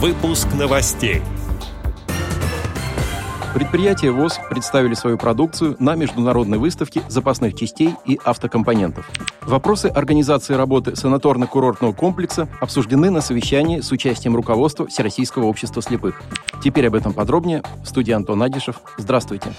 Выпуск новостей. Предприятия ВОЗ представили свою продукцию на международной выставке запасных частей и автокомпонентов. Вопросы организации работы санаторно-курортного комплекса обсуждены на совещании с участием руководства Всероссийского общества слепых. Теперь об этом подробнее. В студии Антон Агишев. Здравствуйте.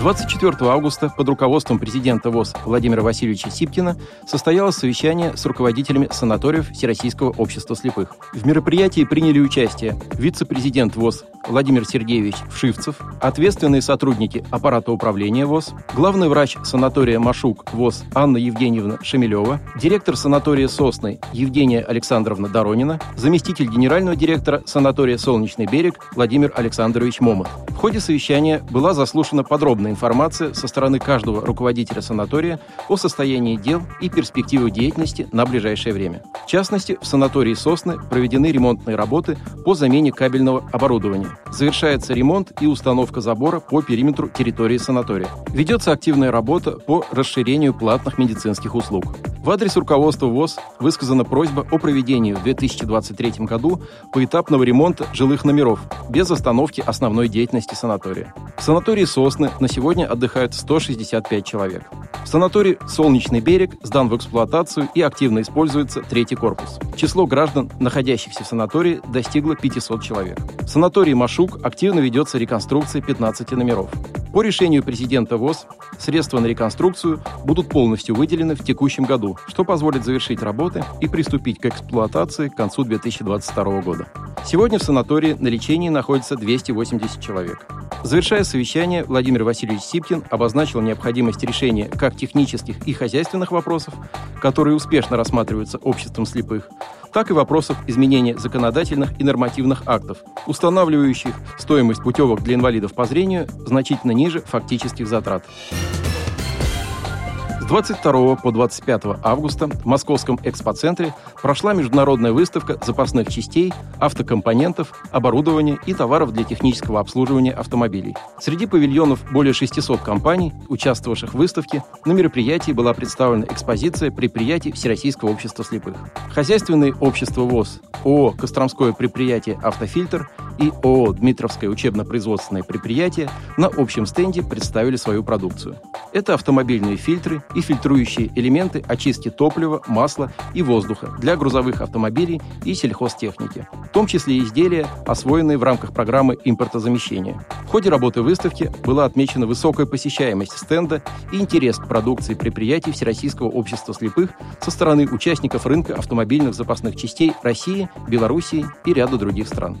24 августа под руководством президента ВОЗ Владимира Васильевича Сипкина состоялось совещание с руководителями санаториев Всероссийского общества слепых. В мероприятии приняли участие вице-президент ВОЗ Владимир Сергеевич Вшивцев, ответственные сотрудники аппарата управления ВОЗ, главный врач санатория Машук ВОЗ Анна Евгеньевна Шемелева, директор санатория Сосны Евгения Александровна Доронина, заместитель генерального директора санатория Солнечный берег Владимир Александрович Момот. В ходе совещания была заслушана подробная информация со стороны каждого руководителя санатория о состоянии дел и перспективах деятельности на ближайшее время. В частности, в санатории Сосны проведены ремонтные работы по замене кабельного оборудования. Завершается ремонт и установка забора по периметру территории санатория. Ведется активная работа по расширению платных медицинских услуг. В адрес руководства ВОЗ высказана просьба о проведении в 2023 году поэтапного ремонта жилых номеров без остановки основной деятельности санатория. В санатории «Сосны» на сегодня отдыхают 165 человек. В санатории «Солнечный берег» сдан в эксплуатацию и активно используется третий корпус. Число граждан, находящихся в санатории, достигло 500 человек. В санатории «Машук» активно ведется реконструкция 15 номеров. По решению президента ВОЗ средства на реконструкцию будут полностью выделены в текущем году, что позволит завершить работы и приступить к эксплуатации к концу 2022 года. Сегодня в санатории на лечении находится 280 человек. Завершая совещание, Владимир Васильевич Сипкин обозначил необходимость решения как технических и хозяйственных вопросов, которые успешно рассматриваются обществом слепых, так и вопросов изменения законодательных и нормативных актов, устанавливающих стоимость путевок для инвалидов по зрению значительно ниже фактических затрат. С 22 по 25 августа в Московском экспоцентре прошла международная выставка запасных частей, автокомпонентов, оборудования и товаров для технического обслуживания автомобилей. Среди павильонов более 600 компаний, участвовавших в выставке, на мероприятии была представлена экспозиция предприятий Всероссийского общества слепых. Хозяйственные общества ВОЗ, ООО «Костромское предприятие «Автофильтр» и ООО «Дмитровское учебно-производственное предприятие» на общем стенде представили свою продукцию. Это автомобильные фильтры и фильтрующие элементы очистки топлива, масла и воздуха для грузовых автомобилей и сельхозтехники, в том числе изделия, освоенные в рамках программы импортозамещения. В ходе работы выставки была отмечена высокая посещаемость стенда и интерес к продукции предприятий Всероссийского общества слепых со стороны участников рынка автомобильных запасных частей России, Белоруссии и ряда других стран.